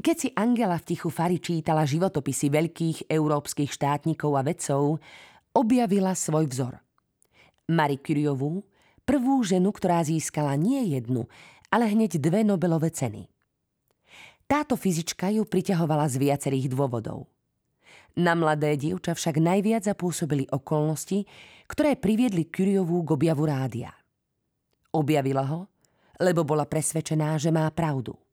Keď si Angela v tichu Fari čítala životopisy veľkých európskych štátnikov a vedcov, objavila svoj vzor. Marie Curiovú, prvú ženu, ktorá získala nie jednu, ale hneď dve Nobelové ceny. Táto fyzička ju priťahovala z viacerých dôvodov. Na mladé dievča však najviac zapôsobili okolnosti, ktoré priviedli Curiovú k objavu rádia. Objavila ho, lebo bola presvedčená, že má pravdu –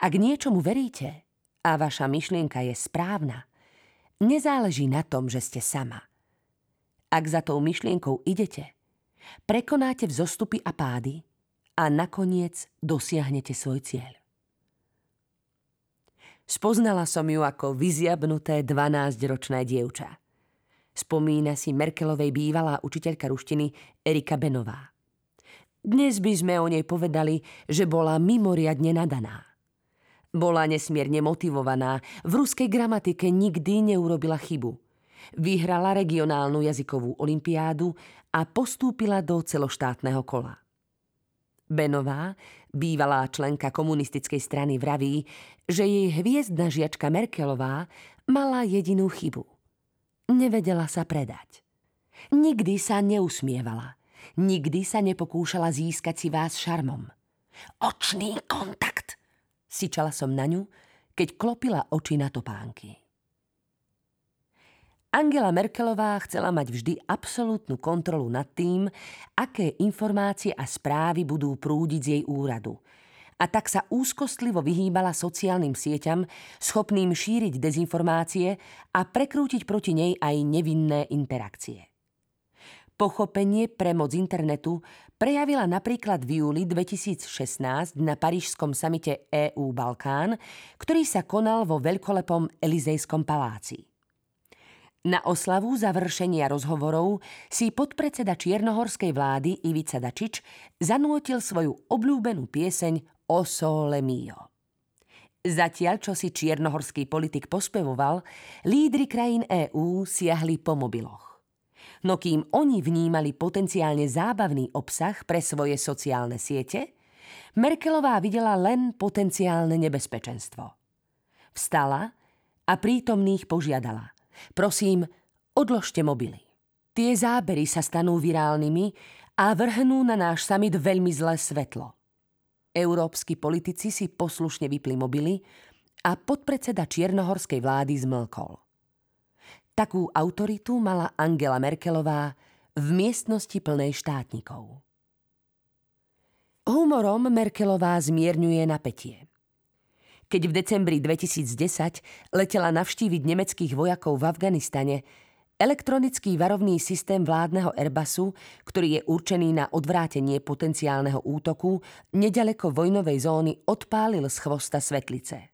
ak niečomu veríte a vaša myšlienka je správna, nezáleží na tom, že ste sama. Ak za tou myšlienkou idete, prekonáte vzostupy a pády a nakoniec dosiahnete svoj cieľ. Spoznala som ju ako vyziabnuté 12-ročné dievča. Spomína si Merkelovej bývalá učiteľka ruštiny Erika Benová. Dnes by sme o nej povedali, že bola mimoriadne nadaná. Bola nesmierne motivovaná, v ruskej gramatike nikdy neurobila chybu. Vyhrala regionálnu jazykovú olimpiádu a postúpila do celoštátneho kola. Benová, bývalá členka komunistickej strany, vraví, že jej hviezdna žiačka Merkelová mala jedinú chybu. Nevedela sa predať. Nikdy sa neusmievala. Nikdy sa nepokúšala získať si vás šarmom. Očný kontakt, Sičala som na ňu, keď klopila oči na topánky. Angela Merkelová chcela mať vždy absolútnu kontrolu nad tým, aké informácie a správy budú prúdiť z jej úradu. A tak sa úzkostlivo vyhýbala sociálnym sieťam, schopným šíriť dezinformácie a prekrútiť proti nej aj nevinné interakcie. Pochopenie pre moc internetu prejavila napríklad v júli 2016 na parížskom samite EU Balkán, ktorý sa konal vo veľkolepom Elizejskom paláci. Na oslavu završenia rozhovorov si podpredseda čiernohorskej vlády Ivica Dačič zanútil svoju obľúbenú pieseň O sole mio. Zatiaľ, čo si čiernohorský politik pospevoval, lídry krajín EÚ siahli po mobiloch no kým oni vnímali potenciálne zábavný obsah pre svoje sociálne siete, Merkelová videla len potenciálne nebezpečenstvo. Vstala a prítomných požiadala. Prosím, odložte mobily. Tie zábery sa stanú virálnymi a vrhnú na náš summit veľmi zlé svetlo. Európsky politici si poslušne vypli mobily a podpredseda čiernohorskej vlády zmlkol. Takú autoritu mala Angela Merkelová v miestnosti plnej štátnikov. Humorom Merkelová zmierňuje napätie. Keď v decembri 2010 letela navštíviť nemeckých vojakov v Afganistane, elektronický varovný systém vládneho Airbusu, ktorý je určený na odvrátenie potenciálneho útoku, nedaleko vojnovej zóny odpálil z chvosta svetlice.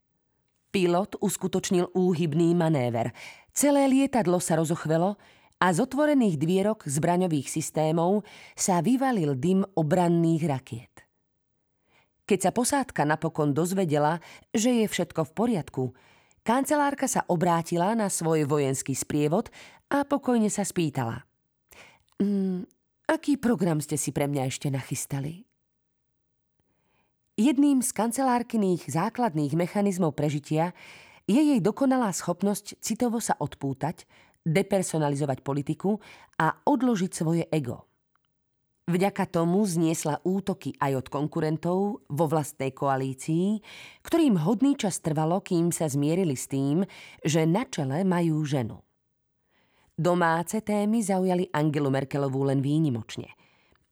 Pilot uskutočnil úhybný manéver – Celé lietadlo sa rozochvelo a z otvorených dvierok zbraňových systémov sa vyvalil dym obranných rakiet. Keď sa posádka napokon dozvedela, že je všetko v poriadku, kancelárka sa obrátila na svoj vojenský sprievod a pokojne sa spýtala. Mm, aký program ste si pre mňa ešte nachystali? Jedným z kancelárkyných základných mechanizmov prežitia je jej dokonalá schopnosť citovo sa odpútať, depersonalizovať politiku a odložiť svoje ego. Vďaka tomu zniesla útoky aj od konkurentov vo vlastnej koalícii, ktorým hodný čas trvalo, kým sa zmierili s tým, že na čele majú ženu. Domáce témy zaujali Angelu Merkelovú len výnimočne –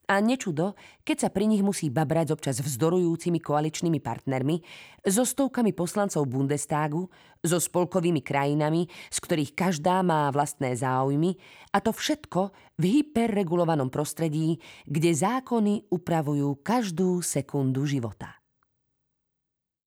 a nečudo, keď sa pri nich musí babrať s občas vzdorujúcimi koaličnými partnermi, so stovkami poslancov Bundestagu, so spolkovými krajinami, z ktorých každá má vlastné záujmy, a to všetko v hyperregulovanom prostredí, kde zákony upravujú každú sekundu života.